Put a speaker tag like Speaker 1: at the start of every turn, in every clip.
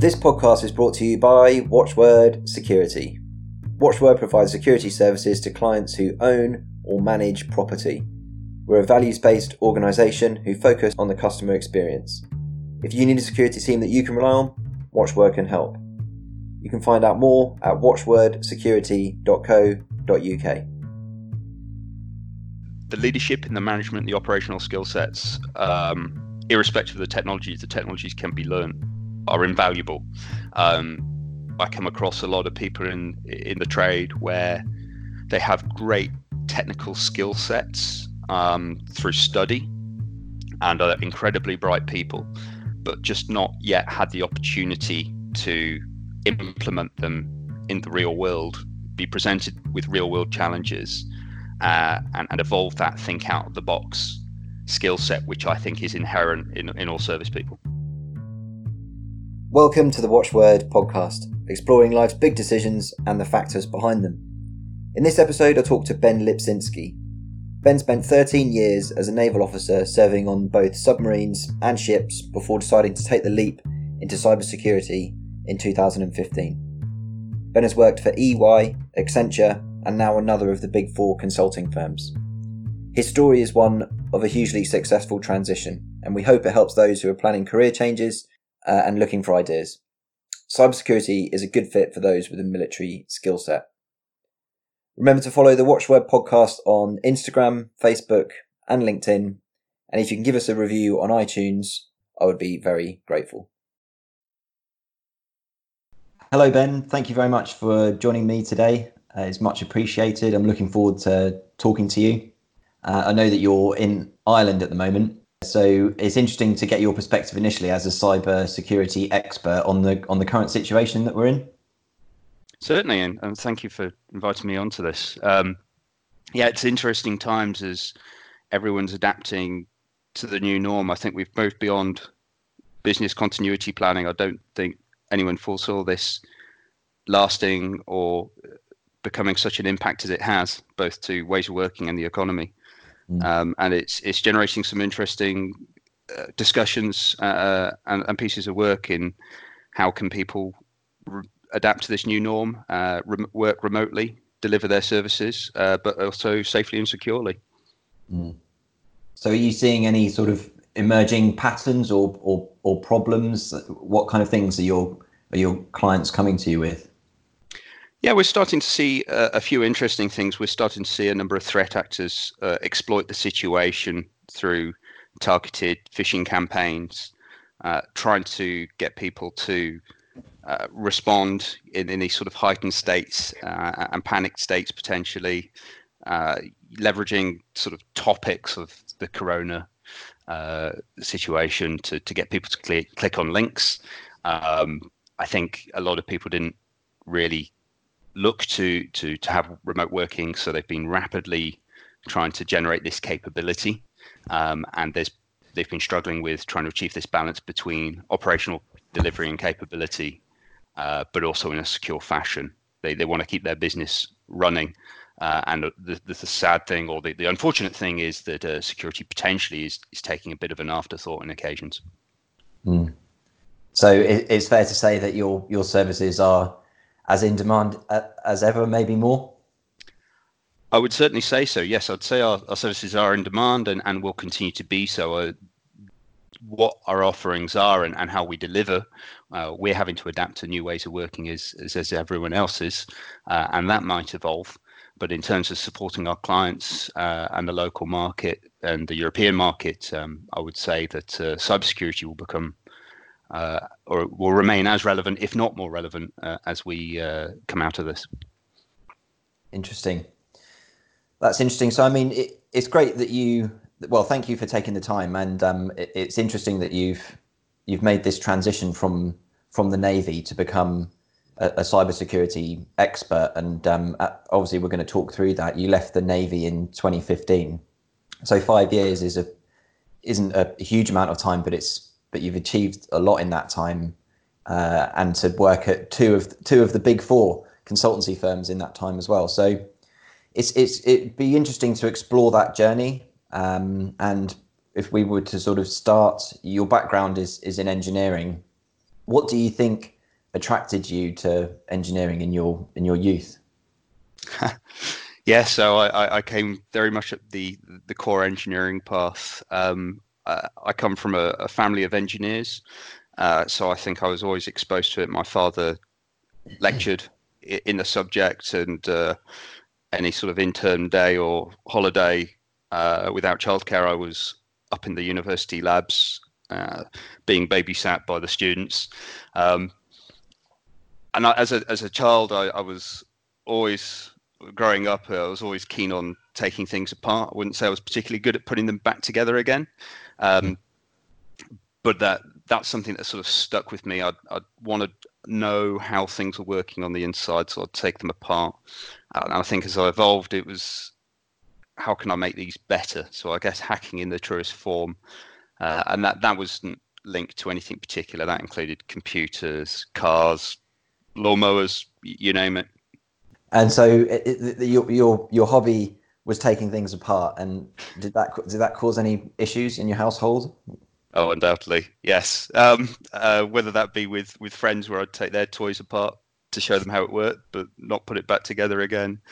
Speaker 1: This podcast is brought to you by Watchword Security. Watchword provides security services to clients who own or manage property. We're a values based organisation who focus on the customer experience. If you need a security team that you can rely on, Watchword can help. You can find out more at watchwordsecurity.co.uk.
Speaker 2: The leadership and the management, the operational skill sets, um, irrespective of the technologies, the technologies can be learned, are invaluable. Um, I come across a lot of people in in the trade where they have great technical skill sets um, through study and are incredibly bright people, but just not yet had the opportunity to implement them in the real world, be presented with real world challenges, uh, and, and evolve that think out of the box skill set, which I think is inherent in, in all service people.
Speaker 1: Welcome to the Watchword podcast, exploring life's big decisions and the factors behind them. In this episode, I talk to Ben Lipczynski. Ben spent 13 years as a naval officer serving on both submarines and ships before deciding to take the leap into cybersecurity in 2015. Ben has worked for EY, Accenture, and now another of the big four consulting firms. His story is one of a hugely successful transition, and we hope it helps those who are planning career changes uh, and looking for ideas. Cybersecurity is a good fit for those with a military skill set. Remember to follow the Watchword podcast on Instagram, Facebook, and LinkedIn. And if you can give us a review on iTunes, I would be very grateful. Hello, Ben. Thank you very much for joining me today. Uh, it's much appreciated. I'm looking forward to talking to you. Uh, I know that you're in Ireland at the moment, so it's interesting to get your perspective initially as a cyber security expert on the on the current situation that we're in.
Speaker 2: Certainly, and, and thank you for inviting me onto this. Um, yeah, it's interesting times as everyone's adapting to the new norm. I think we've moved beyond business continuity planning. I don't think anyone foresaw this lasting or becoming such an impact as it has, both to ways of working and the economy. Mm. Um, and it's it's generating some interesting uh, discussions uh, and, and, pieces of work in how can people re- adapt to this new norm, uh, re- work remotely, deliver their services, uh, but also safely and securely.
Speaker 1: Mm. So, are you seeing any sort of emerging patterns or, or or problems? What kind of things are your are your clients coming to you with?
Speaker 2: Yeah, we're starting to see uh, a few interesting things. We're starting to see a number of threat actors uh, exploit the situation through targeted phishing campaigns, uh, trying to get people to uh, respond in, in these sort of heightened states uh, and panicked states potentially, uh, leveraging sort of topics of the corona situation to, to get people to click, click on links. Um, I think a lot of people didn't really look to to to have remote working, so they've been rapidly trying to generate this capability, um, and there's they've been struggling with trying to achieve this balance between operational delivery and capability, uh, but also in a secure fashion. They they want to keep their business running. Uh, and the, the, the, sad thing or the, the unfortunate thing is that uh, security potentially is, is taking a bit of an afterthought on occasions.
Speaker 1: Mm. So it, it's fair to say that your your services are as in demand uh, as ever, maybe more?
Speaker 2: I would certainly say so. Yes, I'd say our, our services are in demand and, and will continue to be so. Uh, what our offerings are and, and how we deliver, uh, we're having to adapt to new ways of working as, as, as everyone else is, uh, and that might evolve. But in terms of supporting our clients uh, and the local market and the European market, um, I would say that uh, cybersecurity will become uh, or will remain as relevant, if not more relevant, uh, as we uh, come out of this.
Speaker 1: Interesting. That's interesting. So, I mean, it, it's great that you. Well, thank you for taking the time, and um, it, it's interesting that you've you've made this transition from from the navy to become a, a cybersecurity expert. And um, obviously, we're going to talk through that. You left the navy in 2015, so five years is a isn't a huge amount of time, but it's but you've achieved a lot in that time, uh, and to work at two of two of the big four consultancy firms in that time as well. So it's it's it'd be interesting to explore that journey. Um, and if we were to sort of start, your background is is in engineering. what do you think attracted you to engineering in your in your youth?
Speaker 2: yeah, so I, I came very much at the the core engineering path. Um, I come from a, a family of engineers, uh, so I think I was always exposed to it. My father lectured in the subject, and uh, any sort of intern day or holiday uh, without childcare, I was up in the university labs uh, being babysat by the students. Um, and I, as a as a child, I, I, was always growing up. I was always keen on taking things apart. I wouldn't say I was particularly good at putting them back together again, um, but that that's something that sort of stuck with me. I'd, I'd want to know how things were working on the inside, so I'd take them apart. And I think as I evolved, it was how can I make these better? So I guess hacking in the truest form, uh, and that that wasn't linked to anything particular. That included computers, cars, lawnmowers, you name it.
Speaker 1: And so it, it, your your your hobby was taking things apart, and did that did that cause any issues in your household?
Speaker 2: Oh, undoubtedly, yes. Um, uh, whether that be with with friends where I'd take their toys apart to show them how it worked, but not put it back together again,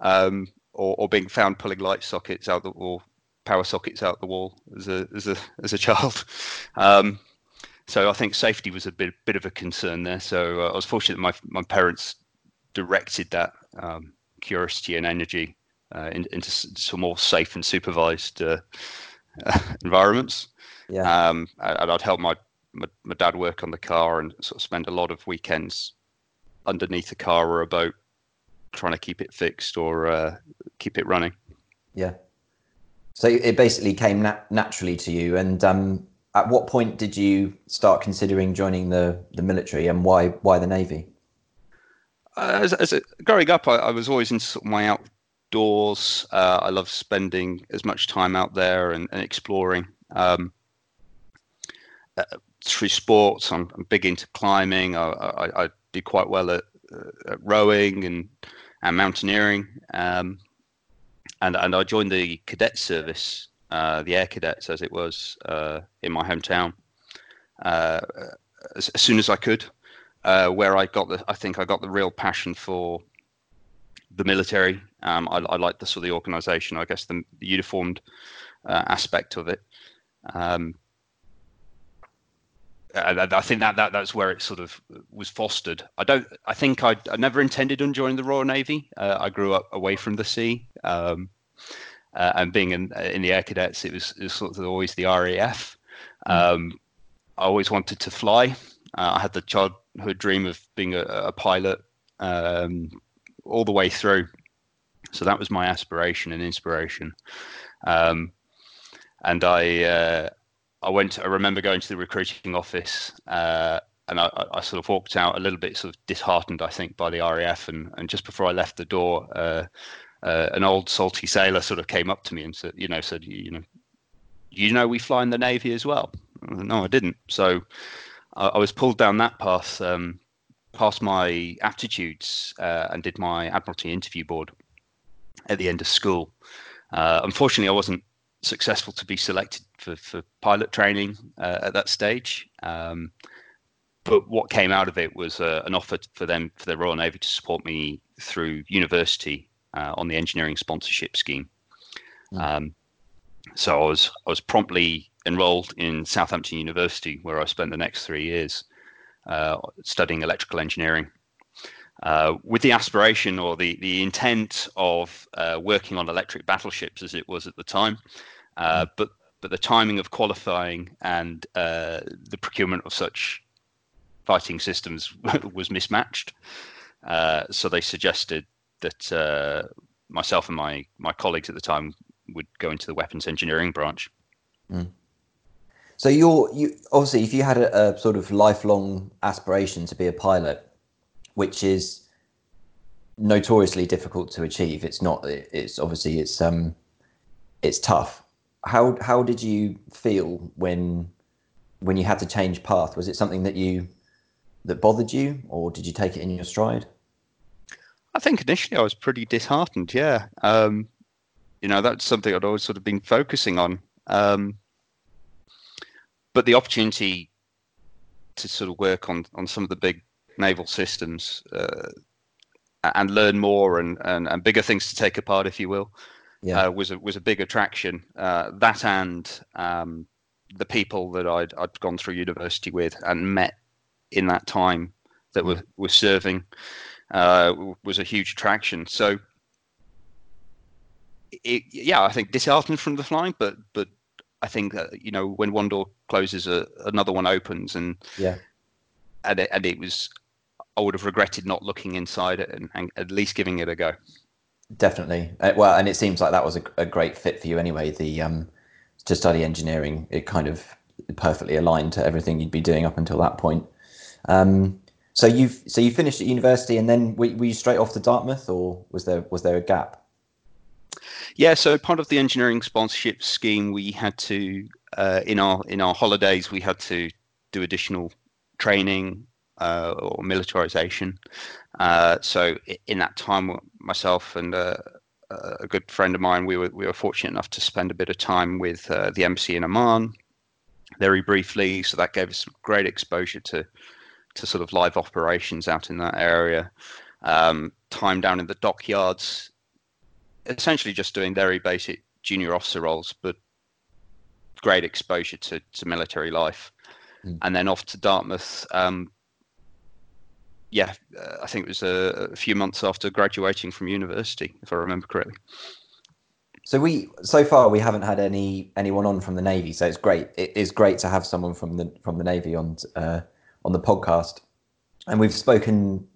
Speaker 2: um, or, or being found pulling light sockets out the or power sockets out the wall as a as a as a child. Um, so I think safety was a bit bit of a concern there. So uh, I was fortunate that my my parents directed that um, curiosity and energy uh, in, into some more safe and supervised uh, environments. Yeah. Um, and I'd help my, my, my dad work on the car and sort of spend a lot of weekends underneath a car or a boat trying to keep it fixed or uh, keep it running.
Speaker 1: Yeah. So it basically came nat- naturally to you. And um, at what point did you start considering joining the, the military and why why the Navy?
Speaker 2: Uh, as, as a, growing up, I, I, was always into sort of my outdoors. Uh, I love spending as much time out there and, and exploring. Um, uh, through sports, I'm, I'm, big into climbing. I, I, I did quite well at, uh, at, rowing and and mountaineering. Um, and and I joined the cadet service, uh, the air cadets as it was uh, in my hometown, uh, as, as, soon as I could. Uh, where I got the, I think I got the real passion for the military. Um, I, I like the sort of the organisation. I guess the, the uniformed aspect of it. Um, I, I think that, that that's where it sort of was fostered. I don't. I think I, I never intended on joining the Royal Navy. Uh, I grew up away from the sea, um, uh, and being in in the Air Cadets, it was, it was sort of always the RAF. Hmm. Um, I always wanted to fly. Uh, I had the childhood dream of being a, a pilot um, all the way through. So that was my aspiration and inspiration. Um, and I uh, I went. I remember going to the recruiting office, uh, and I, I, sort of walked out a little bit sort of disheartened, I think, by the RAF. And, and just before I left the door, uh, uh, an old salty sailor sort of came up to me and said, you know, said, you know, you know, we fly in the navy as well. no, I didn't. So I, I, was pulled down that path, um, past my aptitudes, uh, and did my admiralty interview board at the end of school. Uh, unfortunately, I wasn't successful to be selected for, for pilot training uh, at that stage. Um, but what came out of it was uh, an offer for them for the Royal Navy to support me through university uh, on the engineering sponsorship scheme. Mm. Um, so I was I was promptly enrolled in Southampton University, where I spent the next three years studying electrical engineering. Uh, with the aspiration or the, the intent of uh, working on electric battleships as it was at the time. Uh, mm. but but the timing of qualifying and uh, the procurement of such fighting systems was mismatched. Uh, so they suggested that uh, myself and my my colleagues at the time would go into the weapons engineering branch. Mm.
Speaker 1: So you're you obviously if you had a, a sort of lifelong aspiration to be a pilot, which is notoriously difficult to achieve. It's not. It's obviously it's um, it's tough. How how did you feel when when you had to change path? Was it something that you that bothered you, or did you take it in your stride?
Speaker 2: I think initially I was pretty disheartened. Yeah, um, you know that's something I'd always sort of been focusing on. Um, but the opportunity to sort of work on on some of the big naval systems uh, and learn more and, and, and bigger things to take apart, if you will, yeah. uh, was a was a big attraction. Uh, that and um, the people that I'd I'd gone through university with and met in that time that were were serving uh, was a huge attraction. So. It, yeah, I think disheartened from the flying, but but I think that you know when one door closes, a, another one opens, and
Speaker 1: yeah,
Speaker 2: and it, and it was I would have regretted not looking inside it and, and at least giving it a go.
Speaker 1: Definitely. Uh, well, and it seems like that was a, a great fit for you anyway. The um, to study engineering, it kind of perfectly aligned to everything you'd be doing up until that point. Um, so you've so you finished at university, and then were, were you straight off to Dartmouth, or was there was there a gap?
Speaker 2: Yeah, so part of the engineering sponsorship scheme, we had to uh, in our in our holidays we had to do additional training uh, or militarization. Uh, so in that time, myself and uh, a good friend of mine, we were we were fortunate enough to spend a bit of time with uh, the embassy in Amman, very briefly. So that gave us great exposure to to sort of live operations out in that area. Um, time down in the dockyards, essentially just doing very basic junior officer roles, but great exposure to, to military life. Mm. And then off to Dartmouth, um, yeah, uh, I think it was a, a, few months after graduating from university, if I remember correctly.
Speaker 1: So we so far we haven't had any anyone on from the navy, so it's great. It is great to have someone from the from the navy on uh, on the podcast, and we've spoken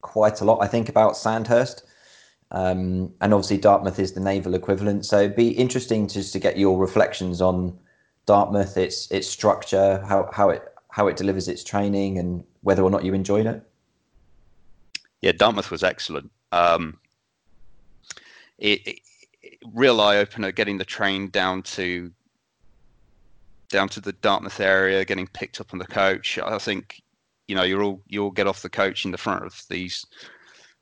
Speaker 1: quite a lot, I think, about Sandhurst, um, and obviously Dartmouth is the naval equivalent. So it'd be interesting just to get your reflections on Dartmouth, its its structure, how how it how it delivers its training, and whether or not you enjoyed it
Speaker 2: yeah, Dartmouth was excellent. Um, it, it, real eye opener getting the train down to down to the Dartmouth area, getting picked up on the coach. I think you know you're all you'll get off the coach in the front of these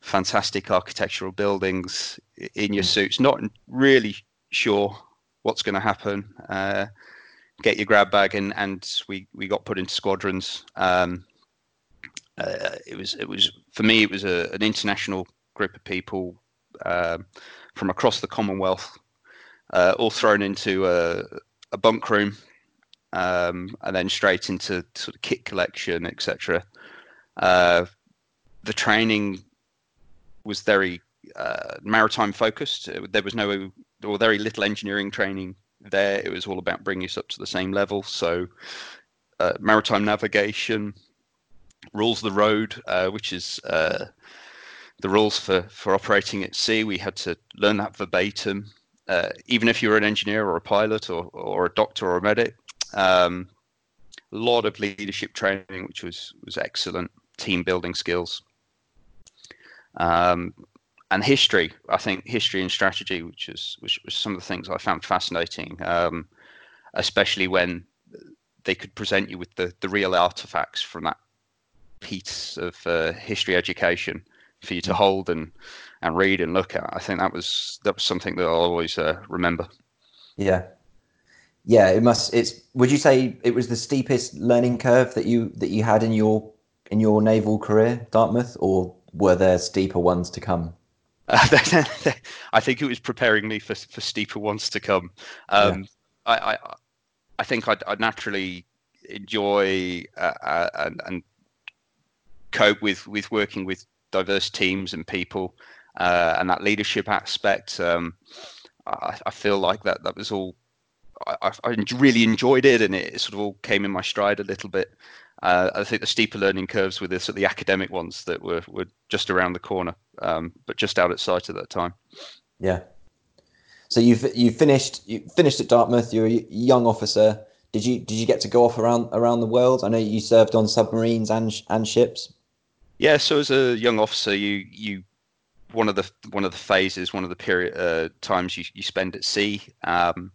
Speaker 2: fantastic architectural buildings in your mm. suits, not really sure what's going to happen. Uh, get your grab bag and and we we got put into squadrons. Um, uh, it was it was for me it was a, an international group of people um, from across the Commonwealth, uh, all thrown into a, a bunk room, um, and then straight into sort of kit collection, etc. Uh, the training was very uh, maritime focused. There was no or very little engineering training there. It was all about bringing us up to the same level. So, uh, maritime navigation, rules of the road, uh, which is uh, the rules for, for operating at sea. We had to learn that verbatim, uh, even if you were an engineer or a pilot or, or a doctor or a medic. Um, a lot of leadership training, which was, was excellent, team building skills. Um, and history, I think history and strategy, which is which was some of the things I found fascinating, um, especially when they could present you with the, the real artifacts from that piece of uh, history education for you to hold and and read and look at. I think that was that was something that I'll always uh, remember.
Speaker 1: Yeah, yeah. It must. It's. Would you say it was the steepest learning curve that you that you had in your in your naval career, Dartmouth, or were there steeper ones to come?
Speaker 2: I think it was preparing me for for steeper ones to come. Um, yeah. I, I I think I'd, I'd naturally enjoy uh, uh, and, and cope with with working with diverse teams and people uh, and that leadership aspect. Um, I, I, feel like that that was all. I, I, really enjoyed it, and it sort of all came in my stride a little bit. Uh, I think the steeper learning curves were the sort of the academic ones that were were just around the corner, um, but just out of sight at that time.
Speaker 1: Yeah. So you've you finished you finished at Dartmouth. You're a young officer. Did you did you get to go off around around the world? I know you served on submarines and and ships.
Speaker 2: Yeah, so as a young officer, you you one of the one of the phases, one of the period uh, times you, you spend at sea. Um,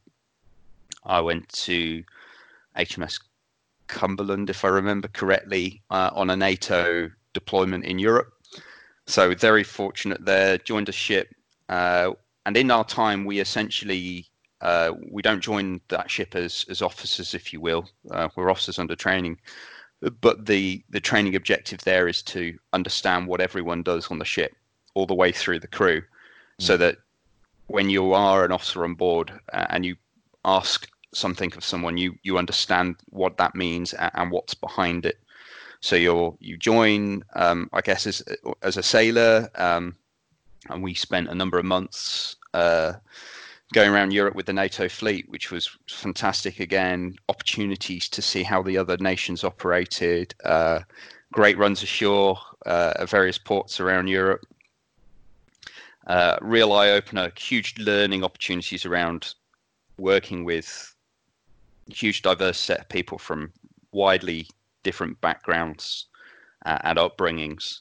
Speaker 2: I went to HMS Cumberland, if I remember correctly, uh, on a NATO deployment in Europe. So very fortunate there. Joined a ship, uh, and in our time, we essentially uh, we don't join that ship as as officers, if you will. Uh, we're officers under training but the the training objective there is to understand what everyone does on the ship all the way through the crew, mm. so that when you are an officer on board uh, and you ask something of someone, you you understand what that means and, and what's behind it. So you you join, um, I guess, as as a sailor, um, and we spent a number of months uh, going around Europe with the NATO fleet, which was fantastic. Again, opportunities to see how the other nations operated. Uh, great runs ashore uh, at various ports around Europe. Uh, real eye opener, huge learning opportunities around working with huge diverse set of people from widely different backgrounds uh, and upbringings,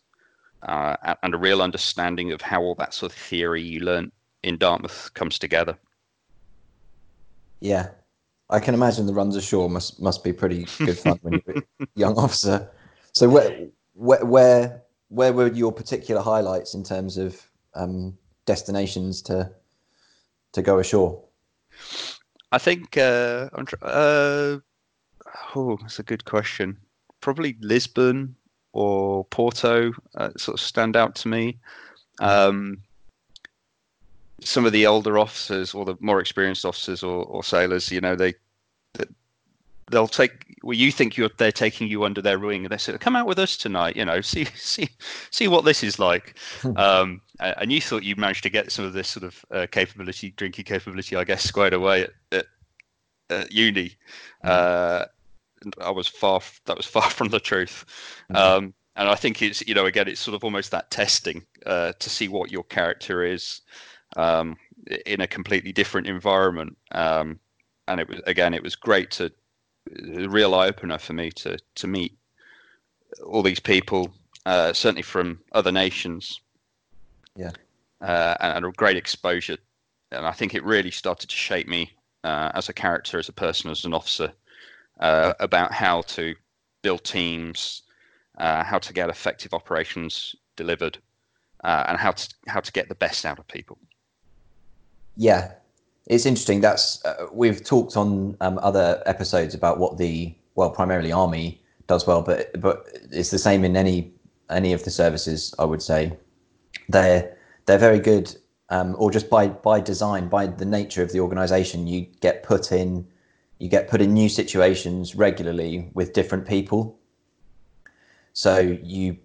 Speaker 2: uh, and a real understanding of how all that sort of theory you learn in Dartmouth comes together.
Speaker 1: Yeah, I can imagine the runs ashore must must be pretty good fun when you're a young officer. So where where where where were your particular highlights in terms of um, destinations to to go ashore?
Speaker 2: I think uh, uh, oh, that's a good question. Probably Lisbon or Porto uh, sort of stand out to me. Um, some of the older officers or the more experienced officers or, or sailors, you know, they they'll take well you think you're they're taking you under their wing and they say come out with us tonight you know see see see what this is like um, and you thought you managed to get some of this sort of uh, capability drinking capability i guess squared away at, at, at uni mm. uh, i was far that was far from the truth mm. um, and i think it's you know again it's sort of almost that testing uh, to see what your character is um, in a completely different environment um, and it was again it was great to a real eye opener for me to to meet all these people, uh, certainly from other nations.
Speaker 1: Yeah,
Speaker 2: uh, and, and, a great exposure, and I think it really started to shape me uh, as a character, as a person, as an officer, uh, about how to build teams, uh, how to get effective operations delivered, uh, and how to how to get the best out of people.
Speaker 1: Yeah, it's interesting. That's uh, we've talked on um, other episodes about what the well, primarily army does well, but but it's the same in any any of the services. I would say they're they're very good, um, or just by by design, by the nature of the organisation, you get put in you get put in new situations regularly with different people. So you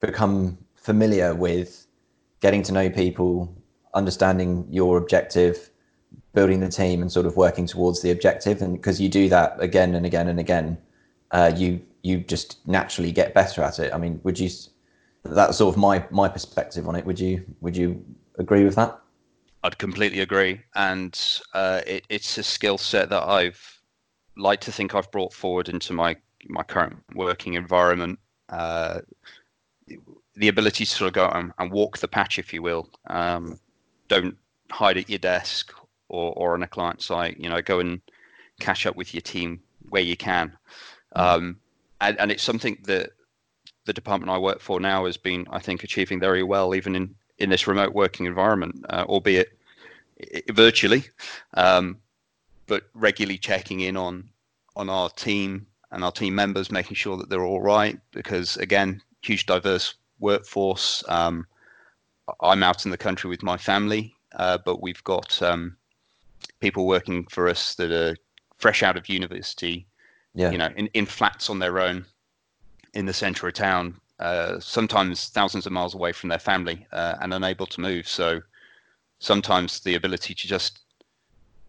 Speaker 1: become familiar with getting to know people, understanding your objective, building the team and sort of working towards the objective. And because you do that again and again and again, uh, you you just naturally get better at it. I mean, would you? That's sort of my my perspective on it. Would you would you agree with that?
Speaker 2: I'd completely agree, and uh, it, it's a skill set that I've like to think I've brought forward into my my current working environment. Uh, the ability to sort of go and, and, walk the patch, if you will. Um, don't hide at your desk or, or on a client site, you know, go and catch up with your team where you can. Mm. Um, and, and it's something that the department I work for now has been, I think, achieving very well, even in, in this remote working environment, uh, albeit virtually, um, but regularly checking in on on our team and our team members, making sure that they're all right. Because again, huge diverse workforce. Um, I'm out in the country with my family, uh, but we've got um, people working for us that are fresh out of university, yeah. you know, in, in flats on their own in the center of town, uh, sometimes thousands of miles away from their family uh, and unable to move. So sometimes the ability to just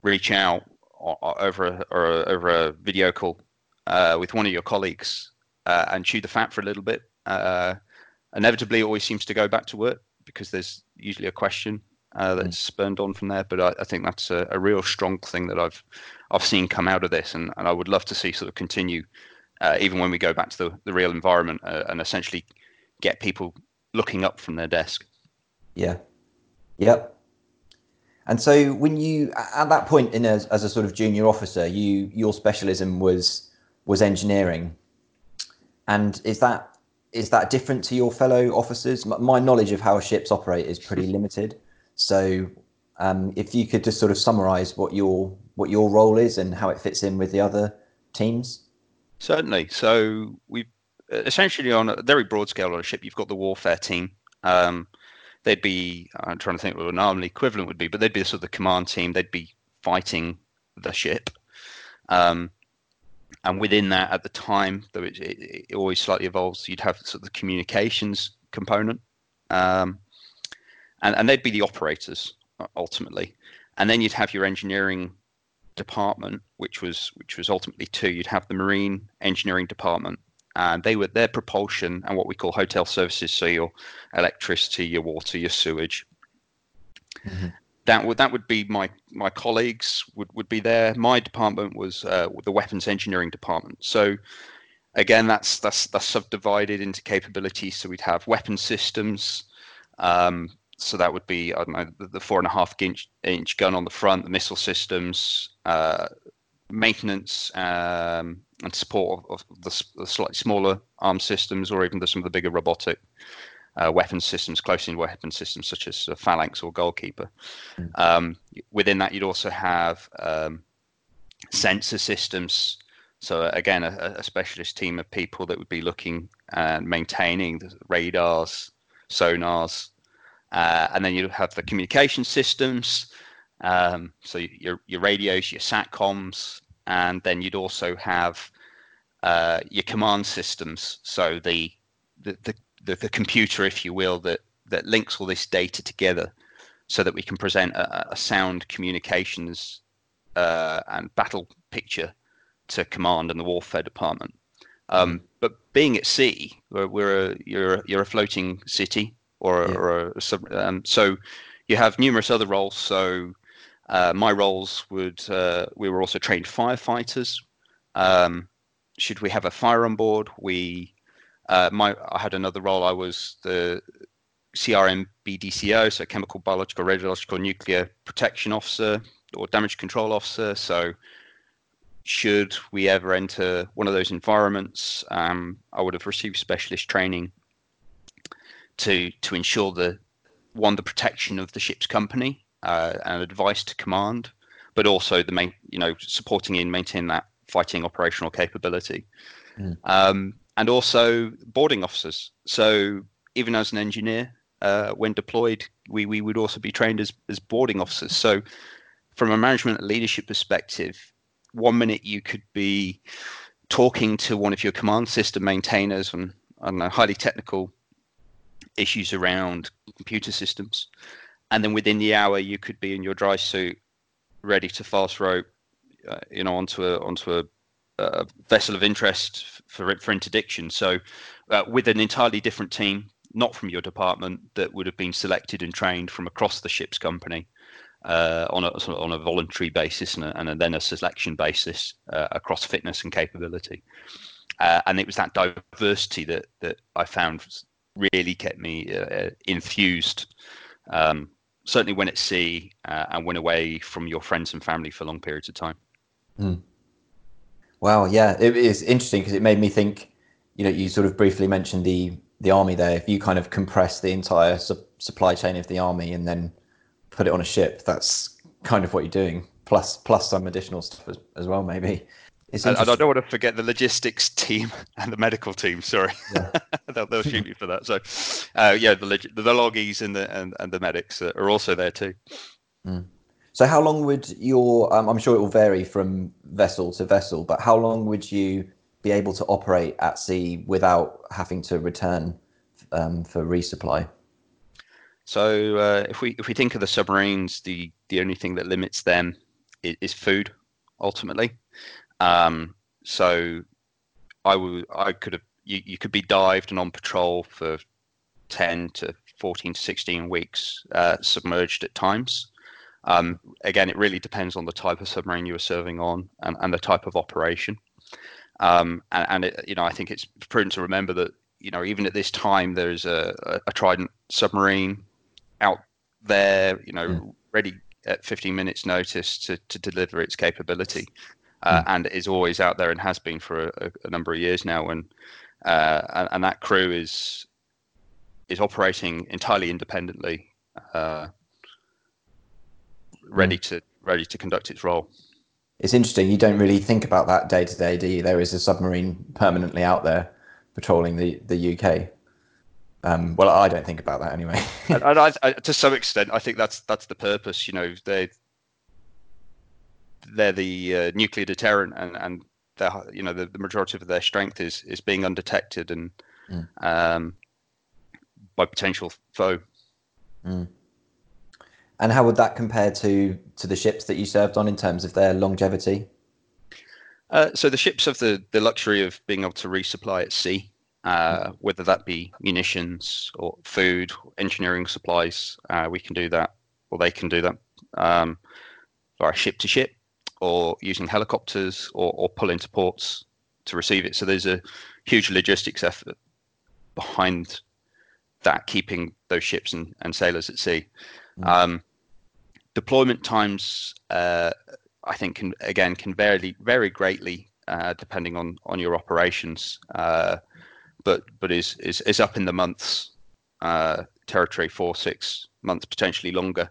Speaker 2: reach out over a, or over a video call uh, with one of your colleagues uh, and chew the fat for a little bit. Uh, inevitably, always seems to go back to work because there's usually a question uh, that's mm. spurned on from there. But I, I think that's a, a, real strong thing that I've I've seen come out of this, and, and I would love to see sort of continue, uh, even when we go back to the, the real environment uh, and essentially get people looking up from their desk.
Speaker 1: Yeah. Yep. And so when you at that point in a, as a sort of junior officer, you your specialism was was engineering, and is that is that different to your fellow officers? My knowledge of how ships operate is pretty limited. So um, if you could just sort of summarize what your what your role is and how it fits in with the other teams.
Speaker 2: Certainly. So we essentially on a very broad scale on a ship, you've got the warfare team. Um, they'd be I'm trying to think what an army equivalent would be, but they'd be sort of the command team. They'd be fighting the ship. Um, and within that, at the time, though it, it, it, always slightly evolves, you'd have sort of the communications component, um, and and they'd be the operators ultimately, and then you'd have your engineering department, which was which was ultimately two. You'd have the marine engineering department, and they were their propulsion and what we call hotel services, so your electricity, your water, your sewage. Mm-hmm. That would that would be my my colleagues would, would be there. My department was uh, the weapons engineering department. So again, that's that's that's subdivided into capabilities. So we'd have weapon systems. Um, so that would be I don't know the, the four and a half inch, inch gun on the front, the missile systems, uh, maintenance um, and support of, of the, the, slightly smaller arm systems, or even the, some of the bigger robotic uh, weapon systems, close-in weapon systems such as uh, Phalanx or Goalkeeper. Mm. Um, within that, you'd also have um, sensor systems. So again, a, a, specialist team of people that would be looking and maintaining the radars, sonars, uh, and then you have the communication systems. Um, so your your radios, your satcoms, and then you'd also have uh, your command systems. So the, the the, the the computer, if you will, that that links all this data together, so that we can present a, a sound communications uh, and battle picture to command and the warfare department. Um, mm-hmm. but being at sea, we're, we're a, you're you're a floating city, or, yeah. or a, sub, um, so you have numerous other roles. So uh, my roles would uh, we were also trained firefighters. Um, should we have a fire on board, we uh, my I had another role. I was the CRM BDCO, so chemical, biological, radiological, nuclear protection officer or damage control officer. So should we ever enter one of those environments, um, I would have received specialist training to to ensure the one the protection of the ship's company uh, and advice to command, but also the main you know supporting in maintaining that fighting operational capability, mm. um, and also boarding officers. So even as an engineer, uh, when deployed, we we would also be trained as as boarding officers. So from a management leadership perspective, one minute you could be talking to one of your command system maintainers and I don't know highly technical issues around computer systems, and then within the hour you could be in your dry suit, ready to fast rope, uh, you know, onto a onto a, vessel of interest for for interdiction. So, uh, with an entirely different team, not from your department, that would have been selected and trained from across the ship's company. Uh, on a on a voluntary basis and, a, and then a selection basis uh, across fitness and capability, uh, and it was that diversity that that I found really kept me uh, infused. Um, certainly when at sea uh, and when away from your friends and family for long periods of time.
Speaker 1: Mm. Wow, yeah, it is interesting because it made me think. You know, you sort of briefly mentioned the the army there. If you kind of compress the entire su- supply chain of the army and then put it on a ship, that's kind of what you're doing. Plus, plus some additional stuff as, as well, maybe.
Speaker 2: And, I don't want to forget the logistics team and the medical team. Sorry, yeah. they'll, they'll shoot me for that. So, uh, yeah, the the loggies and the and, and the medics are also there too.
Speaker 1: Mm. So, how long would your? Um, I'm sure it will vary from vessel to vessel, but how long would you be able to operate at sea without having to return um, for resupply?
Speaker 2: So, uh, if we if we think of the submarines, the the only thing that limits them is, is food, ultimately. Um, so I would I could have you, you could be dived and on patrol for 10 to 14 to 16 weeks uh, submerged at times. Um, again, it really depends on the type of submarine you are serving on and, and the type of operation. Um, and, and it, you know, I think it's prudent to remember that you know even at this time there's a, a, a Trident submarine out there, you know, mm. ready at 15 minutes notice to, to deliver its capability uh, mm. and is always out there and has been for a, a number of years now. And, uh, and, that crew is is operating entirely independently, uh, ready mm. to ready to conduct its role.
Speaker 1: it's interesting. You don't really think about that day to day, do you? There is a submarine permanently out there patrolling the the UK. Um, well, I don't think about that anyway.
Speaker 2: and, and I, I, to some extent, I think that's that's the purpose. You know, they they're the uh, nuclear deterrent, and and you know the, the majority of their strength is is being undetected and mm. um, by potential foe.
Speaker 1: Mm. And how would that compare to to the ships that you served on in terms of their longevity?
Speaker 2: Uh, so the ships have the the luxury of being able to resupply at sea, uh, mm. whether that be munitions or food, engineering supplies. Uh, we can do that, or they can do that um, via ship to ship, or using helicopters, or, or pull into ports to receive it. So there's a huge logistics effort behind that, keeping those ships and, and sailors at sea. Mm. Um, deployment times, uh, I think, can again can vary vary greatly uh, depending on on your operations, uh, but but is, is is up in the months uh, territory, four six months, potentially longer.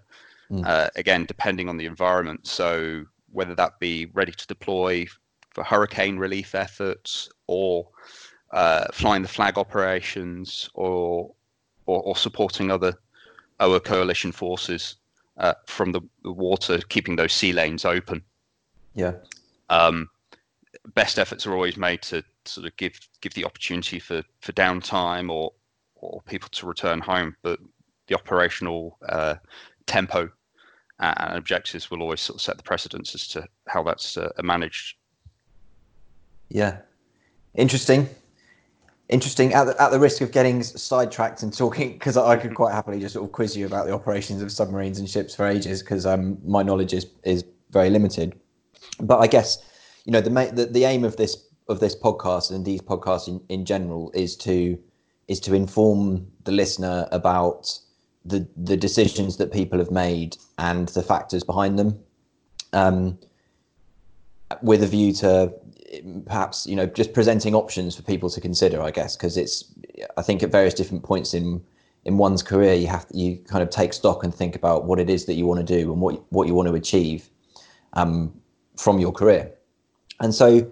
Speaker 2: Mm. Uh, again, depending on the environment. So whether that be ready to deploy for hurricane relief efforts or uh, flying the flag operations or, or, or supporting other our coalition forces uh, from the, the, water, keeping those sea lanes open.
Speaker 1: Yeah.
Speaker 2: Um, best efforts are always made to sort of give give the opportunity for for downtime or or people to return home, but the operational uh, tempo and objectives will always sort of set the precedence as to how that's uh, managed.
Speaker 1: Yeah, interesting interesting at the, at the risk of getting sidetracked and talking because I could quite happily just sort of quiz you about the operations of submarines and ships for ages because um, my knowledge is is very limited. But I guess you know the, the the aim of this of this podcast and these podcasts in, in general is to is to inform the listener about the the decisions that people have made and the factors behind them um, with a view to perhaps you know just presenting options for people to consider i guess because it's i think at various different points in in one's career you have you kind of take stock and think about what it is that you want to do and what what you want to achieve um, from your career. And so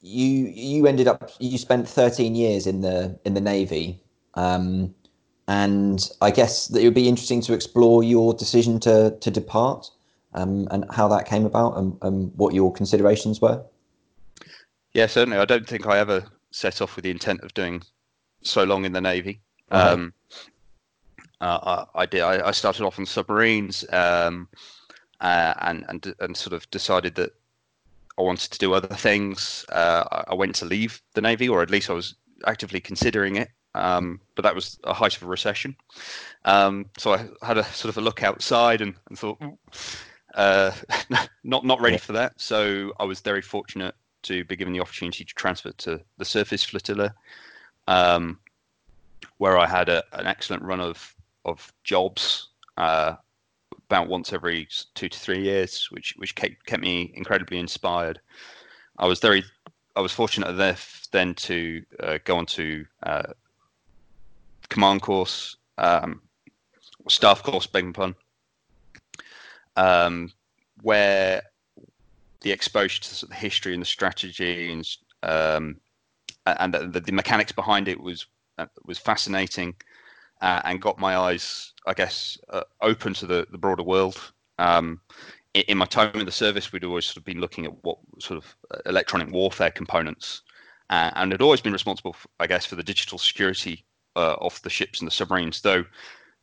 Speaker 1: you you ended up you spent 13 years in the in the navy um, and i guess that it would be interesting to explore your decision to to depart um, and how that came about and, and what your considerations were
Speaker 2: yeah, certainly. I don't think I ever set off with the intent of doing so long in the Navy. Uh-huh. Um, uh, I, I, did. I, I, started off on submarines um, uh, and, and and sort of decided that I wanted to do other things. Uh, I, I, went to leave the Navy, or at least I was actively considering it. Um, but that was a height of a recession. Um, so I had a sort of a look outside and, and thought, uh, not not ready yeah. for that. So I was very fortunate to be given the opportunity to transfer to the surface flotilla, um, where I had a, an excellent run of of jobs uh, about once every two to three years, which which kept, kept me incredibly inspired. I was very I was fortunate enough then to uh, go on to uh, command course, um, staff course, begging pun, um, where the exposure to the history and the strategy and um, and the, the, mechanics behind it was uh, was fascinating uh, and got my eyes, I guess, uh, open to the, the broader world. Um, in, in, my time in the service, we'd always sort of been looking at what sort of uh, electronic warfare components, uh, and had always been responsible, for, I guess, for the digital security uh, of the ships and the submarines. Though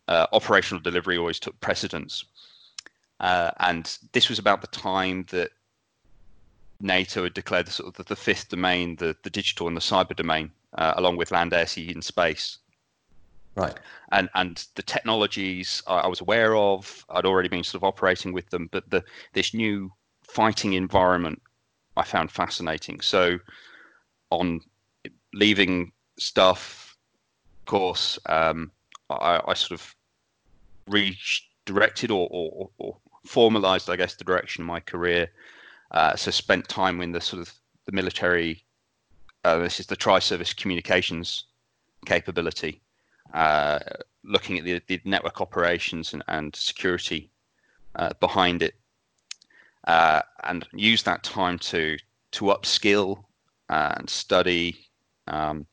Speaker 2: operational delivery always took precedence. and this was about the time that NATO had declared the sort of the, the fifth domain, the, the digital and the cyber domain, uh, along with land, air, sea, and space.
Speaker 1: Right.
Speaker 2: And and the technologies I, I was aware of, I'd already been sort of operating with them, but the this new fighting environment I found fascinating. So on leaving stuff course, um, I, I, sort of redirected or, or, or formalized, I guess, the direction of my career uh, so spent time in the sort of the military. Uh, this is the tri-service communications capability, uh, looking at the, the network operations and, and security uh, behind it. uh, and use that time to to upskill and study um,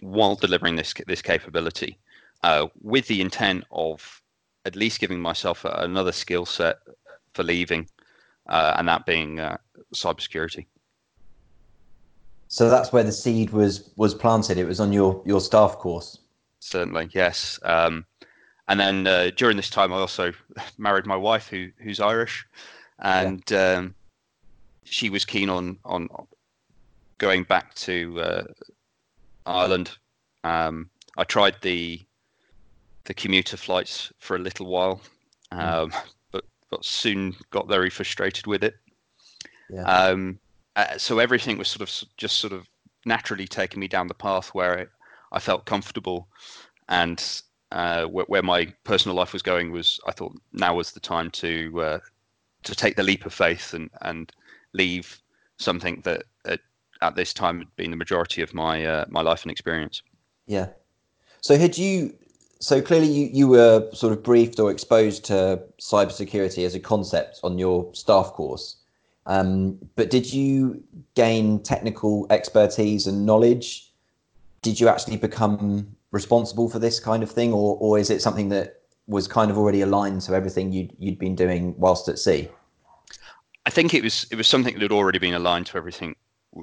Speaker 2: while delivering this this capability, uh, with the intent of at least giving myself another skill set for leaving, uh, and that being uh, cybersecurity.
Speaker 1: So that's where the seed was was planted. It was on your your staff course.
Speaker 2: Certainly, yes. Um, and then uh, during this time, I also married my wife, who who's Irish, and yeah. um, she was keen on on going back to uh, Ireland. Um, I tried the the commuter flights for a little while, hmm. um, mm. but but soon got very frustrated with it. Yeah. Um, uh, so everything was sort of just sort of naturally taking me down the path where it, I felt comfortable, and uh, where, where, my personal life was going was I thought now was the time to uh, to take the leap of faith and and leave something that at, this time had been the majority of my uh, my life and experience.
Speaker 1: Yeah. So had you? So clearly, you you were sort of briefed or exposed to cybersecurity as a concept on your staff course. Um, but did you gain technical expertise and knowledge? Did you actually become responsible for this kind of thing, or or is it something that was kind of already aligned to everything you'd you'd been doing whilst at sea?
Speaker 2: I think it was it was something that had already been aligned to everything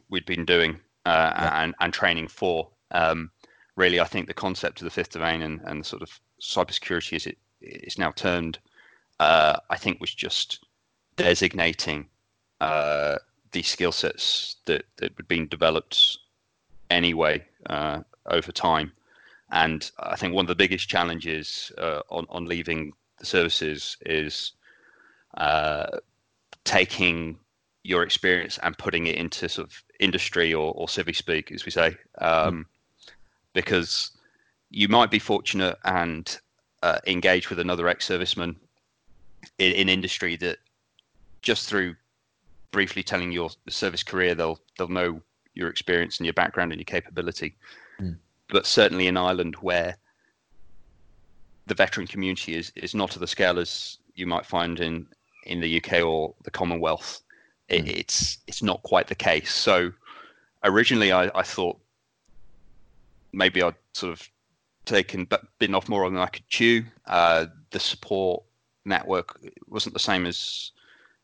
Speaker 2: we'd been doing uh, yeah. and and training for. Um, really, I think the concept of the fifth domain and, and sort of cybersecurity as it is now termed, uh, I think was just designating uh, these skill sets that that had been developed anyway uh, over time. And I think one of the biggest challenges uh, on on leaving the services is uh, taking your experience and putting it into sort of industry or, or civic speak, as we say, um, mm. because you might be fortunate and uh, engage with another ex-serviceman in, in, industry that just through briefly telling your service career, they'll they'll know your experience and your background and your capability. Mm. But certainly in Ireland, where the veteran community is is not to the scale as you might find in in the UK or the Commonwealth, it, mm. it's it's not quite the case. So originally, I, I thought maybe I'd sort of taken but bitten off more than I could chew. Uh, the support network wasn't the same as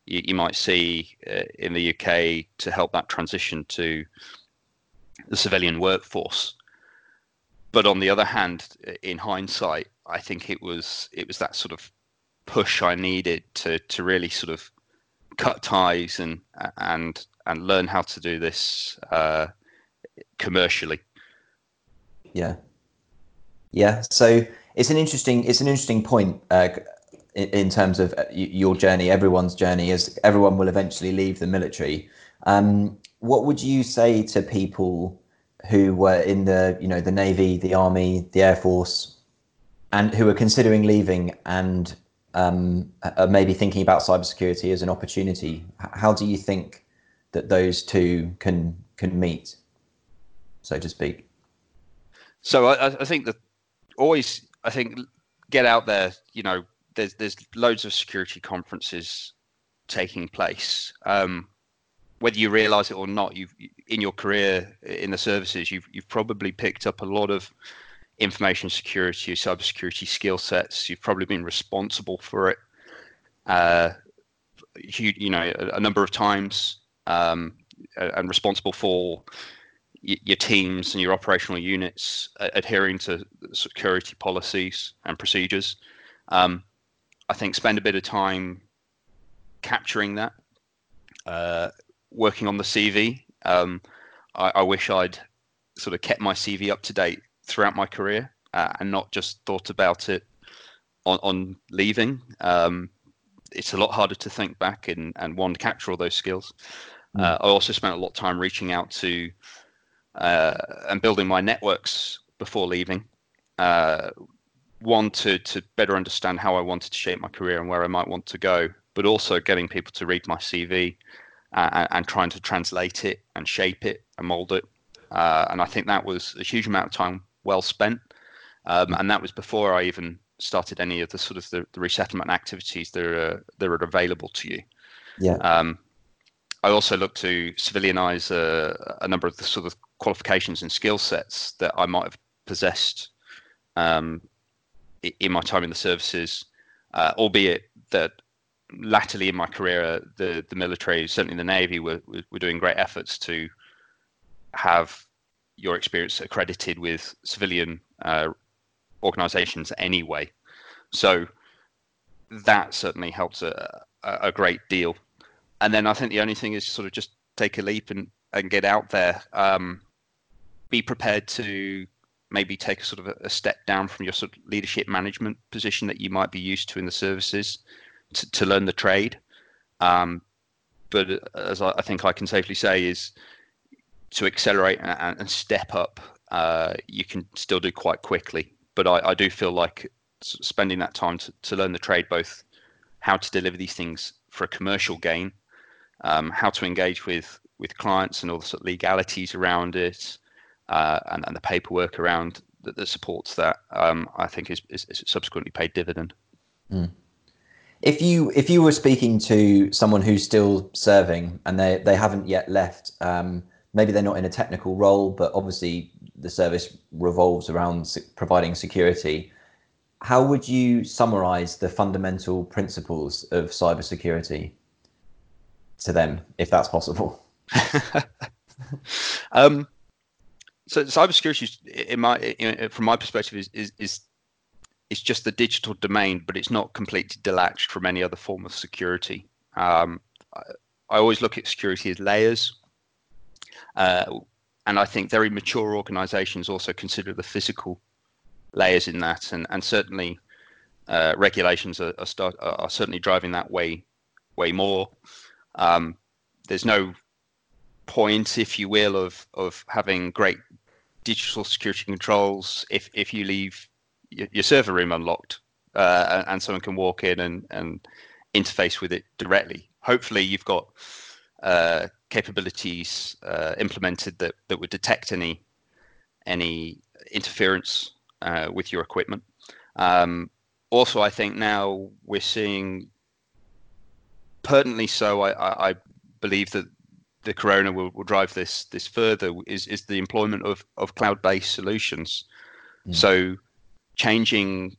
Speaker 2: you, you might see uh, in the UK to help that transition to the civilian workforce. But on the other hand, in hindsight, I think it was it was that sort of push I needed to to really sort of cut ties and and and learn how to do this uh, commercially.
Speaker 1: Yeah, yeah. So it's an interesting it's an interesting point uh, in, terms of uh, your journey, everyone's journey, is everyone will eventually leave the military. Um, what would you say to people who were in the you know the navy, the army, the air force, and who are considering leaving and um, are maybe thinking about cybersecurity as an opportunity. How do you think that those two can can meet, so to speak?
Speaker 2: So I, I think that always I think get out there. You know, there's there's loads of security conferences taking place. Um, whether you realize it or not, you've in your career in the services, you've you've probably picked up a lot of information security, cybersecurity skill sets. You've probably been responsible for it, uh, you, you, know, a, a number of times, um, and responsible for y- your teams and your operational units uh, adhering to security policies and procedures. Um, I think spend a bit of time capturing that, uh, working on the CV. Um, I, I wish I'd sort of kept my CV up to date throughout my career uh, and not just thought about it on, on leaving. Um, it's a lot harder to think back and, and one capture all those skills. Mm. Uh, I also spent a lot of time reaching out to uh, and building my networks before leaving. Uh, one to to better understand how I wanted to shape my career and where I might want to go, but also getting people to read my CV uh, and, and, trying to translate it and shape it and mold it. Uh, and I think that was a huge amount of time well spent. Um, and that was before I even started any of the sort of the, the resettlement activities that are that are available to you.
Speaker 1: Yeah.
Speaker 2: Um, I also look to civilianize a, a, number of the sort of qualifications and skill sets that I might have possessed um, in my time in the services, uh, albeit that latterly in my career, the the military, certainly the Navy, were were doing great efforts to have your experience accredited with civilian uh, organisations anyway. So that certainly helps a, a great deal. And then I think the only thing is sort of just take a leap and, and get out there. Um, be prepared to maybe take a sort of a, a, step down from your sort of leadership management position that you might be used to in the services to, to learn the trade. Um, but as I, I, think I can safely say is to accelerate and, and step up, uh, you can still do quite quickly. But I, I do feel like spending that time to, to learn the trade, both how to deliver these things for a commercial gain, um, how to engage with with clients and all the sort of legalities around it, uh, and, and the paperwork around that, that supports that, um, I think is, is, is, subsequently paid dividend.
Speaker 1: Mm. If you if you were speaking to someone who's still serving and they, they haven't yet left, um, maybe they're not in a technical role, but obviously the service revolves around providing security. How would you summarize the fundamental principles of cybersecurity to them, if that's possible?
Speaker 2: um, so cybersecurity, in my, in, from my perspective, is, is is it's just the digital domain, but it's not completely detached from any other form of security. Um, I, I, always look at security as layers, uh, and I think very mature organisations also consider the physical layers in that, and and certainly uh, regulations are are, start, are, certainly driving that way way more. Um, there's no point, if you will, of of having great digital security controls if if you leave your, server room unlocked uh, and someone can walk in and and interface with it directly. Hopefully, you've got uh, capabilities uh, implemented that that would detect any any interference uh, with your equipment. Um, also, I think now we're seeing pertinently so. I, I, I believe that the corona will, will drive this this further is is the employment of of cloud based solutions. Mm. So changing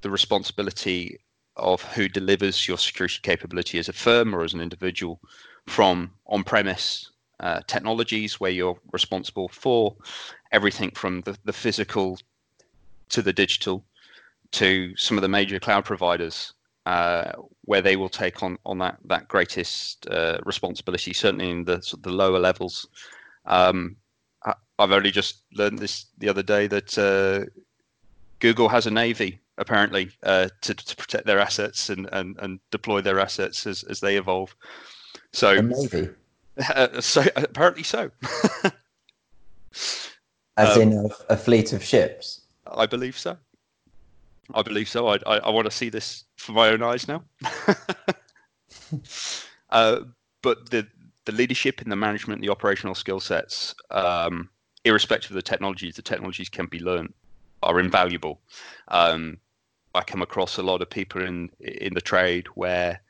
Speaker 2: the responsibility of who delivers your security capability as a firm or as an individual from on premise uh, technologies where you're responsible for everything from the, the physical to the digital to some of the major cloud providers uh, where they will take on on that that greatest uh, responsibility. Certainly in the sort of the lower levels. Um, I, have only just learned this the other day that uh, Google has a navy apparently uh, to, to protect their assets and, and, and deploy their assets as, as they evolve. So
Speaker 1: a navy.
Speaker 2: Uh, so apparently so.
Speaker 1: As um, in a, a fleet of ships.
Speaker 2: I believe so. I believe so. I, I, I want to see this for my own eyes now. uh, but the the leadership and the management, the operational skill sets, um, irrespective of the technologies, the technologies can be learned, are invaluable. Um, I come across a lot of people in in the trade where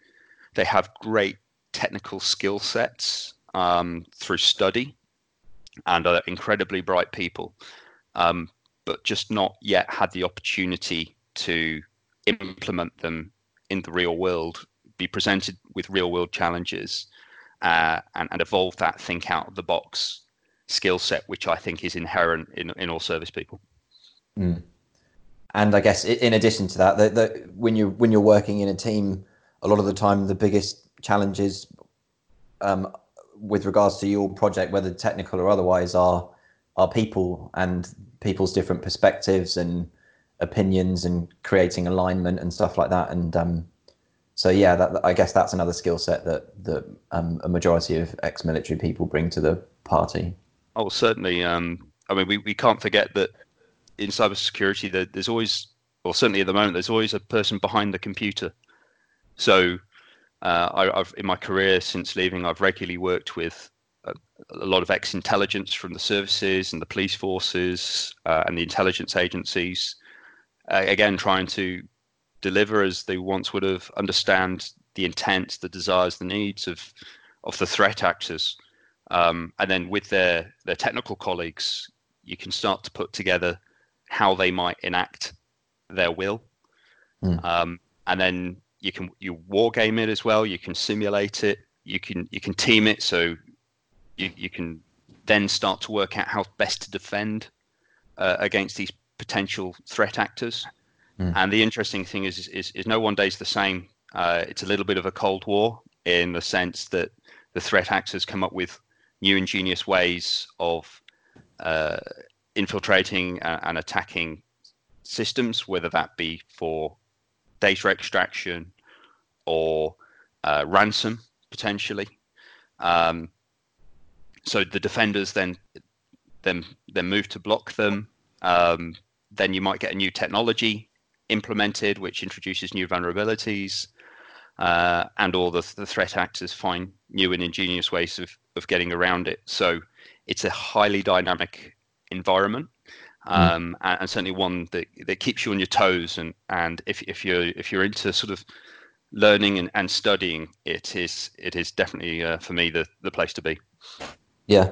Speaker 2: they have great technical skill sets um, through study and are incredibly bright people, um, but just not yet had the opportunity to implement them in the real world, be presented with real world challenges, uh, and, and evolve that think out of the box skill set, which I think is inherent in, in all service people.
Speaker 1: Mm. And I guess in addition to that, the, the, when you when you're working in a team, a lot of the time the biggest challenges um, with regards to your project, whether technical or otherwise, are are people and people's different perspectives and opinions and creating alignment and stuff like that. And um, so, yeah, that, I guess that's another skill set that that um, a majority of ex-military people bring to the party.
Speaker 2: Oh, certainly. Um, I mean, we, we can't forget that in cybersecurity, that there's always, or certainly at the moment, there's always a person behind the computer. So, I, have in my career since leaving, I've regularly worked with a, a lot of ex-intelligence from the services and the police forces uh, and the intelligence agencies uh, again trying to deliver as they once would have understand the intent, the desires, the needs of of the threat actors, um, and then with their their technical colleagues, you can start to put together how they might enact their will, mm. um, and then you can you war game it as well. You can simulate it. You can you can team it. So you you can then start to work out how best to defend uh, against these potential threat actors. Mm. And the interesting thing is, is, is no one day is the same. Uh, it's a little bit of a cold war in the sense that the threat actors come up with new ingenious ways of uh, infiltrating and, and attacking systems, whether that be for data extraction or uh, ransom potentially. Um, so the defenders then then then move to block them. Um, then you might get a new technology implemented, which introduces new vulnerabilities, uh, and all the, the threat actors find new and ingenious ways of, of getting around it. So it's a highly dynamic environment. Um, mm. and, and, certainly one that, that keeps you on your toes and, and if, if you're if you're into sort of learning and, and studying it is it is definitely uh, for me the, the place to be
Speaker 1: yeah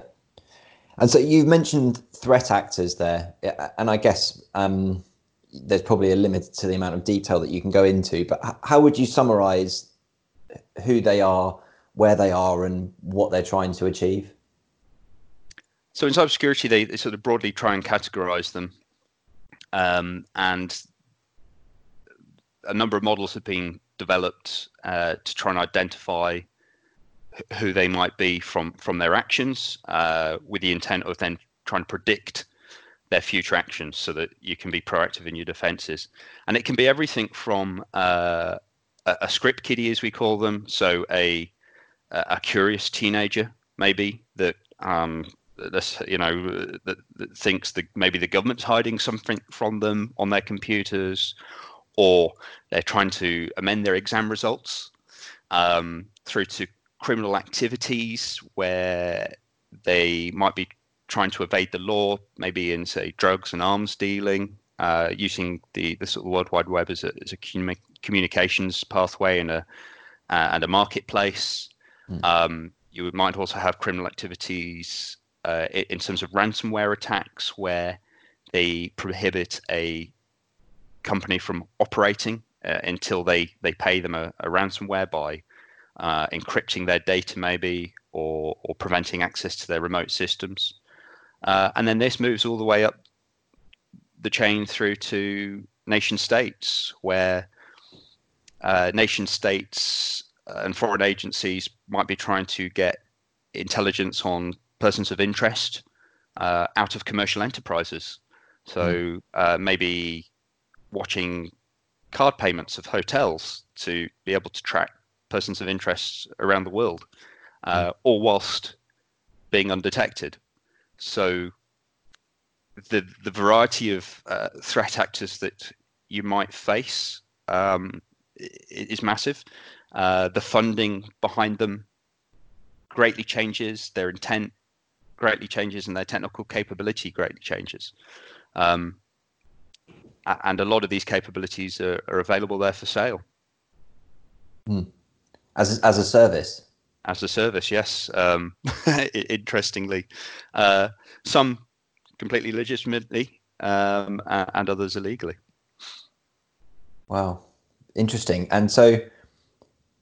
Speaker 1: and so you've mentioned threat actors there and i guess um, there's probably a limit to the amount of detail that you can go into, but how would you summarize who they are, where they are, and what they're trying to achieve?
Speaker 2: So in cybersecurity, they, they sort of broadly try and categorize them, um, and a number of models have been developed uh, to try and identify who they might be from from their actions, uh, with the intent of then trying to predict their future actions so that you can be proactive in your defenses. And it can be everything from uh, a, script kiddie, as we call them, so a a curious teenager maybe that um, you know that, that thinks that maybe the government's hiding something from them on their computers, or they're trying to amend their exam results, um, through to criminal activities where they might be trying to evade the law, maybe in say drugs and arms dealing, uh, using the, the sort of World Wide Web as a, as a communications pathway and a uh, and a marketplace. Mm. Um, you might also have criminal activities uh, in terms of ransomware attacks, where they prohibit a company from operating uh, until they they pay them a, a ransomware by uh, encrypting their data, maybe, or or preventing access to their remote systems. Uh, and then this moves all the way up the chain through to nation states, where uh, nation states and foreign agencies might be trying to get intelligence on persons of interest uh, out of commercial enterprises. So mm. uh, maybe watching card payments of hotels to be able to track persons of interest around the world, uh, mm. all whilst being undetected. So the the variety of uh, threat actors that you might face um, is massive. Uh, the funding behind them greatly changes. Their intent greatly changes, and their technical capability greatly changes. Um, and a lot of these capabilities are, are available there for sale.
Speaker 1: Hmm. As as a service
Speaker 2: as a service. Yes, um, interestingly, uh, some completely legitimately um, and others illegally.
Speaker 1: Wow, interesting. And so,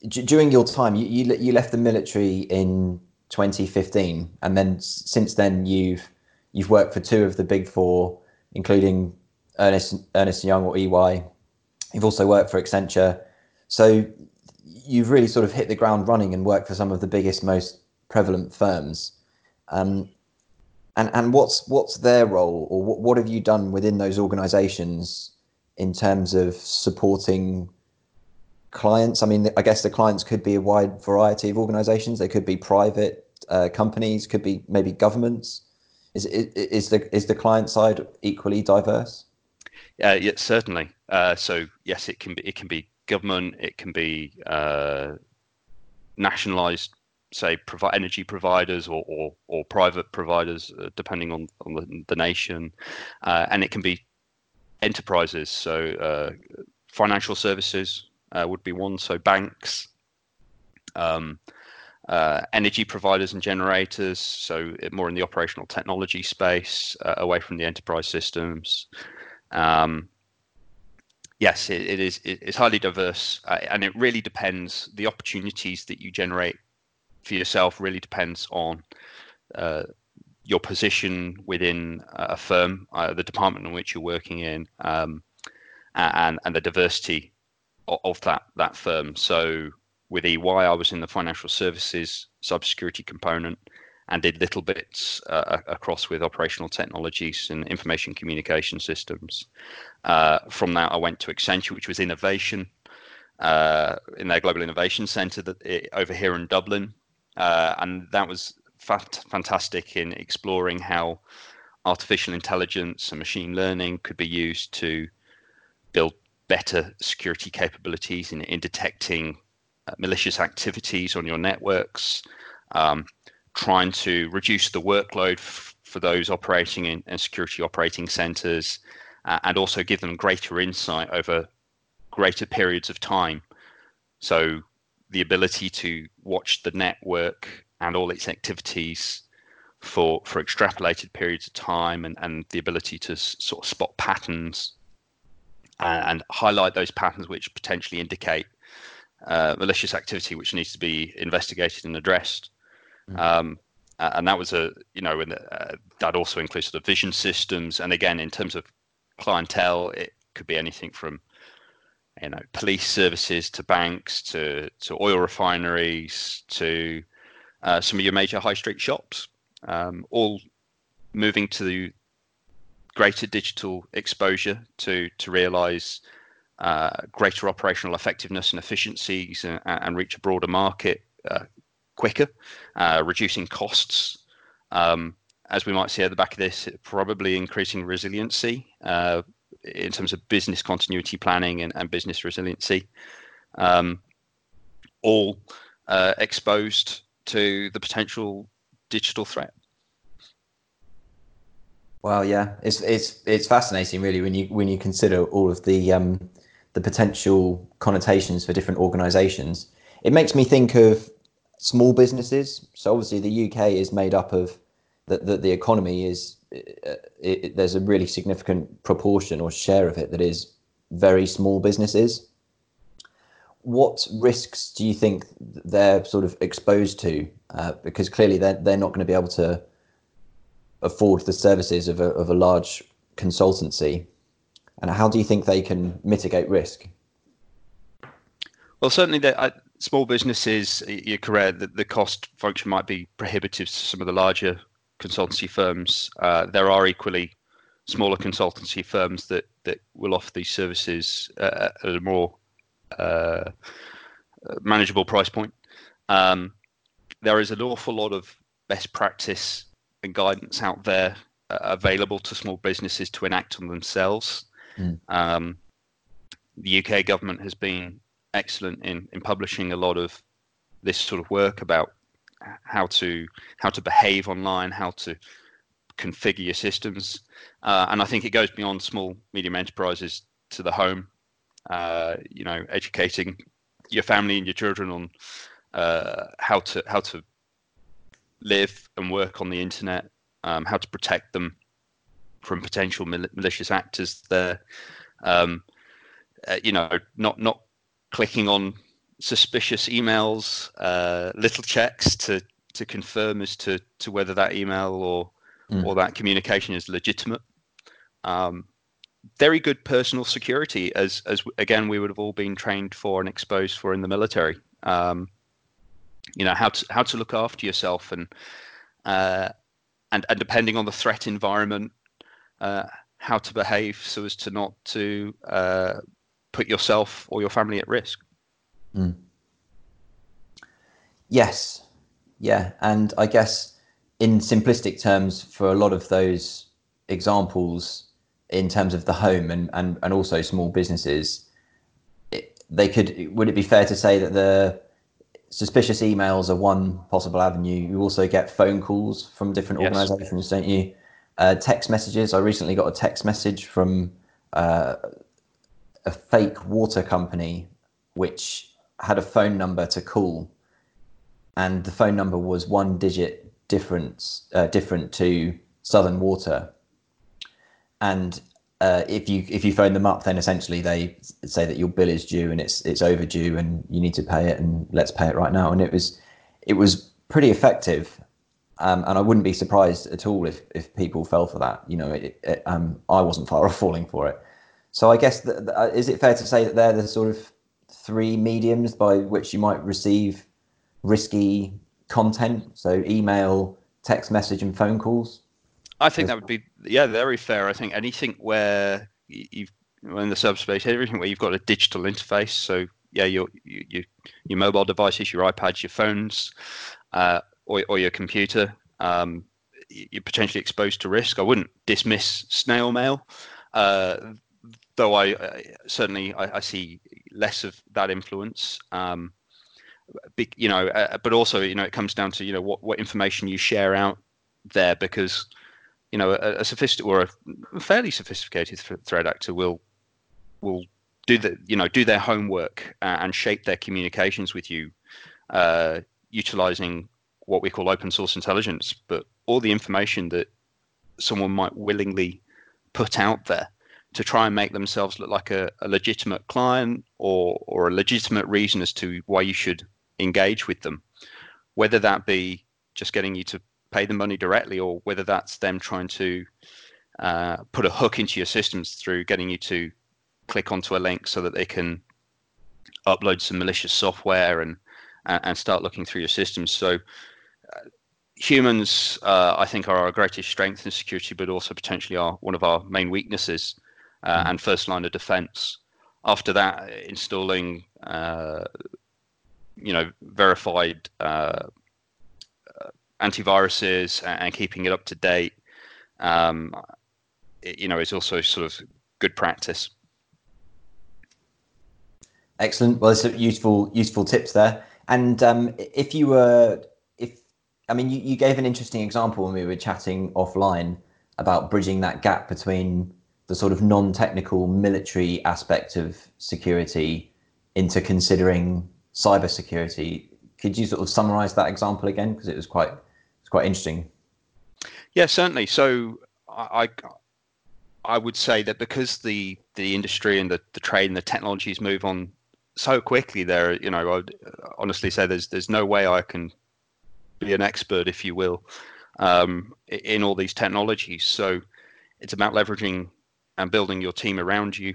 Speaker 1: d- during your time, you, you you left the military in 2015, and then since then you've you've worked for two of the big four, including Ernst Ernst Young or EY. You've also worked for Accenture. So you've really sort of hit the ground running and worked for some of the biggest, most prevalent firms. Um, and and what's what's their role, or what, what have you done within those organisations in terms of supporting clients? I mean, I guess the clients could be a wide variety of organisations. They could be private uh, companies, could be maybe governments. Is, is the is the client side equally diverse?
Speaker 2: Yeah, yeah certainly. Uh, so yes, it can be it can be government, it can be uh, nationalized, say, provi- energy providers or, or, or private providers, uh, depending on, on the, the nation, uh, and it can be enterprises. So, uh, financial services uh, would be one. So, banks, um, uh, energy providers and generators, so more in the operational technology space, uh, away from the enterprise systems. Um, yes, it, it is. It, it's highly diverse, uh, and it really depends. The opportunities that you generate for yourself really depends on uh, your position within a firm, uh, the department in which you're working in, um, and and the diversity of, that that firm. So with EY, I was in the financial services cybersecurity component and did little bits uh, across with operational technologies and information communication systems. Uh, from that, I went to Accenture, which was innovation uh, in their global innovation center that it, over here in Dublin, uh, and that was fat, fantastic in exploring how artificial intelligence and machine learning could be used to build better security capabilities in, in detecting uh, malicious activities on your networks, um, trying to reduce the workload f- for those operating in, in security operating centers, uh, and also give them greater insight over greater periods of time. So the ability to watch the network and all its activities for for extrapolated periods of time and, and the ability to s- sort of spot patterns and, and, highlight those patterns which potentially indicate uh, malicious activity which needs to be investigated and addressed. Mm-hmm. Um, and that was a you know and uh, that also includes the vision systems and again in terms of clientele it could be anything from you know police services to banks to to oil refineries to uh, some of your major high street shops um, all moving to greater digital exposure to to realize uh, greater operational effectiveness and efficiencies and, and, reach a broader market uh, quicker, uh, reducing costs. Um, as we might see at the back of this, probably increasing resiliency uh, in terms of business continuity planning and, and business resiliency, um, all uh, exposed to the potential digital threat.
Speaker 1: Well, yeah, it's it's it's fascinating, really, when you when you consider all of the um, the potential connotations for different organisations. It makes me think of small businesses. So obviously the UK is made up of that the, the economy is uh, it, there's a really significant proportion or share of it that is very small businesses. What risks do you think they're sort of exposed to? Uh, because clearly they're, they're not going to be able to afford the services of a, of a large consultancy and how do you think they can mitigate risk?
Speaker 2: Well, certainly, the, small businesses, you're correct that the cost function might be prohibitive to some of the larger consultancy firms. Uh, there are equally smaller consultancy firms that, that will offer these services uh, at a more uh, manageable price point. Um, there is an awful lot of best practice and guidance out there uh, available to small businesses to enact on themselves. Mm. Um, the UK government has been excellent in, in publishing a lot of this sort of work about how to how to behave online, how to configure your systems, uh, and I think it goes beyond small medium enterprises to the home. Uh, you know, educating your family and your children on uh, how to how to live and work on the internet, um, how to protect them from potential mal- malicious actors there. Um, uh, you know, not not clicking on suspicious emails, uh, little checks to to confirm as to to whether that email or mm. or that communication is legitimate. Um, very good personal security, as as again we would have all been trained for and exposed for in the military. Um, you know how to how to look after yourself and uh, and and depending on the threat environment, uh, how to behave so as to not to uh, put yourself or your family at risk. Mm.
Speaker 1: Yes, yeah, and I guess in simplistic terms, for a lot of those examples, in terms of the home and and, and also small businesses, it, they could. Would it be fair to say that the suspicious emails are one possible avenue? You also get phone calls from different yes. organisations, don't you? Uh, text messages. I recently got a text message from uh, a fake water company which had a phone number to call and the phone number was one digit difference uh, different to Southern Water, and uh, if you if you phone them up, then essentially they say that your bill is due and it's it's overdue and you need to pay it and let's pay it right now. And it was it was pretty effective, um, and I wouldn't be surprised at all if if people fell for that. You know, it, it, um, I wasn't far off falling for it. So I guess that, uh, is it fair to say that they're the sort of three mediums by which you might receive risky content? So email, text message, and phone calls.
Speaker 2: I think that would be yeah very fair. I think anything where you've in the subspace, everything where you've got a digital interface. So yeah, your your your mobile devices, your iPads, your phones, uh, or or your computer, um, you're potentially exposed to risk. I wouldn't dismiss snail mail, uh, though I, I certainly I, I, see less of that influence. Um, you know, uh, but also you know it comes down to you know what what information you share out there because you know, a, a sophisticated or a fairly sophisticated th- threat actor will will do the you know do their homework uh, and shape their communications with you, uh, utilizing what we call open source intelligence. But all the information that someone might willingly put out there to try and make themselves look like a, a legitimate client or or a legitimate reason as to why you should engage with them, whether that be just getting you to pay the money directly, or whether that's them trying to uh, put a hook into your systems through getting you to click onto a link so that they can upload some malicious software and and start looking through your systems. So uh, humans, uh, I think, are our greatest strength in security, but also potentially are one of our main weaknesses uh, mm. and first line of defense. After that, installing, uh, you know, verified uh, antiviruses and keeping it up to date, um, it, you know, is also sort of good practice.
Speaker 1: Excellent. Well, some useful useful tips there. And um, if you were, if I mean, you, you gave an interesting example when we were chatting offline about bridging that gap between the sort of non-technical military aspect of security into considering cybersecurity. Could you sort of summarize that example again because it was quite it's quite interesting.
Speaker 2: Yeah, certainly. So I, I would say that because the the industry and the, the trade and the technologies move on so quickly, there, you know, I'd honestly say there's there's no way I can be an expert, if you will, um, in all these technologies. So it's about leveraging and building your team around you,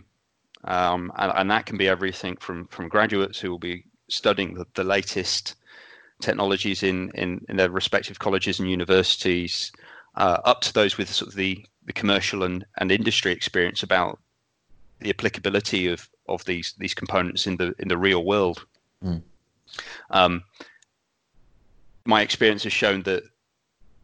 Speaker 2: um, and, and that can be everything from from graduates who will be studying the, the latest technologies in, in, in their respective colleges and universities, uh, up to those with sort of the, the commercial and, and industry experience about the applicability of, of these these components in the in the real world. Mm. Um, my experience has shown that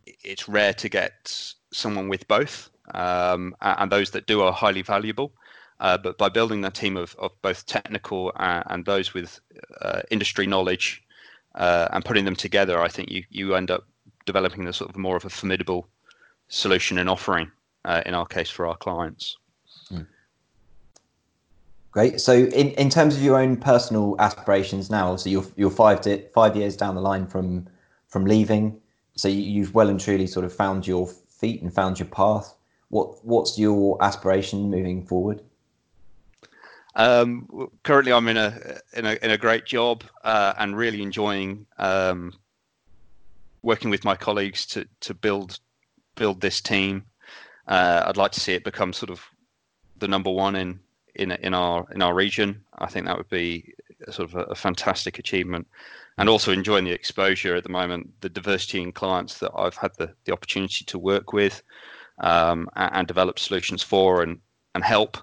Speaker 2: it's rare to get someone with both, um, and those that do are highly valuable. Uh, but by building that team of, of both technical and, and those with uh, industry knowledge uh, and putting them together, I think you you end up developing the sort of more of a formidable solution and offering uh, in our case for our clients. Hmm.
Speaker 1: Great. So, in, in terms of your own personal aspirations now, so you're you're five to, five years down the line from from leaving. So you, have well and truly sort of found your feet and found your path. What what's your aspiration moving forward?
Speaker 2: Um, currently, I'm in a in a in a great job uh, and really enjoying um, working with my colleagues to to build build this team. Uh, I'd like to see it become sort of the number one in in in our in our region. I think that would be sort of a, a fantastic achievement, and also enjoying the exposure at the moment, the diversity in clients that I've had the the opportunity to work with um, and, and develop solutions for and and help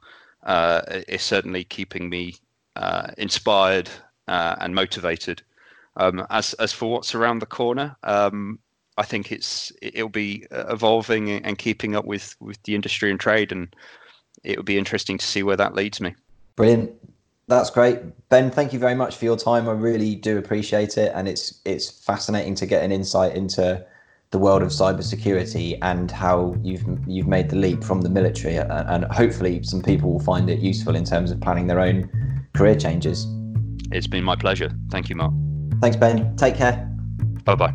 Speaker 2: uh, is certainly keeping me uh, inspired uh, and motivated. Um, as as for what's around the corner, um, I think it's it'll be evolving and keeping up with with the industry and trade, and it will be interesting to see where that leads me.
Speaker 1: Brilliant. That's great, Ben. Thank you very much for your time. I really do appreciate it, and it's it's fascinating to get an insight into the world of cybersecurity and how you've you've made the leap from the military, and, and hopefully some people will find it useful in terms of planning their own career changes.
Speaker 2: It's been my pleasure. Thank you, Mark.
Speaker 1: Thanks, Ben. Take care.
Speaker 2: Bye bye.